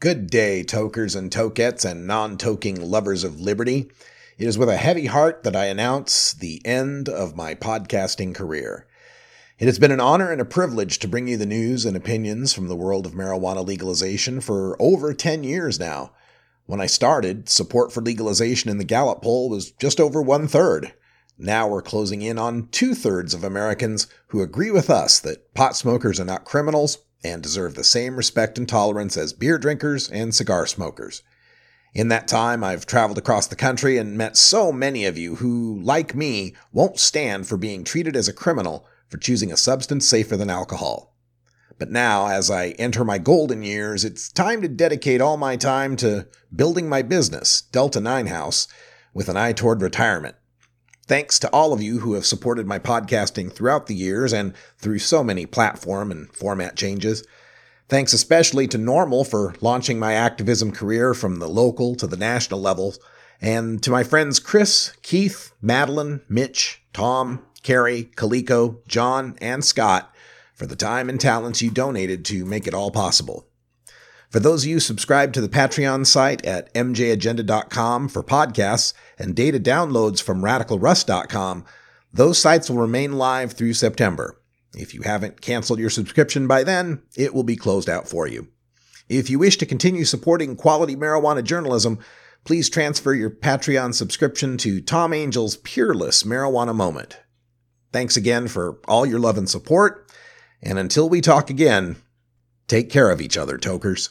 Good day, tokers and tokettes and non toking lovers of liberty. It is with a heavy heart that I announce the end of my podcasting career. It has been an honor and a privilege to bring you the news and opinions from the world of marijuana legalization for over 10 years now. When I started, support for legalization in the Gallup poll was just over one third. Now we're closing in on two thirds of Americans who agree with us that pot smokers are not criminals and deserve the same respect and tolerance as beer drinkers and cigar smokers. In that time, I've traveled across the country and met so many of you who, like me, won't stand for being treated as a criminal for choosing a substance safer than alcohol. But now, as I enter my golden years, it's time to dedicate all my time to building my business, Delta 9 House, with an eye toward retirement. Thanks to all of you who have supported my podcasting throughout the years and through so many platform and format changes. Thanks especially to NORML for launching my activism career from the local to the national levels, and to my friends Chris, Keith, Madeline, Mitch, Tom, Carrie, Kaliko, John, and Scott for the time and talents you donated to make it all possible. For those of you subscribed to the Patreon site at mjagenda.com for podcasts and data downloads from radicalruss.com, those sites will remain live through September. If you haven't canceled your subscription by then, it will be closed out for you. If you wish to continue supporting quality marijuana journalism, please transfer your Patreon subscription to Tom Angell's Peerless Marijuana Moment. Thanks again for all your love and support, and until we talk again, take care of each other, tokers.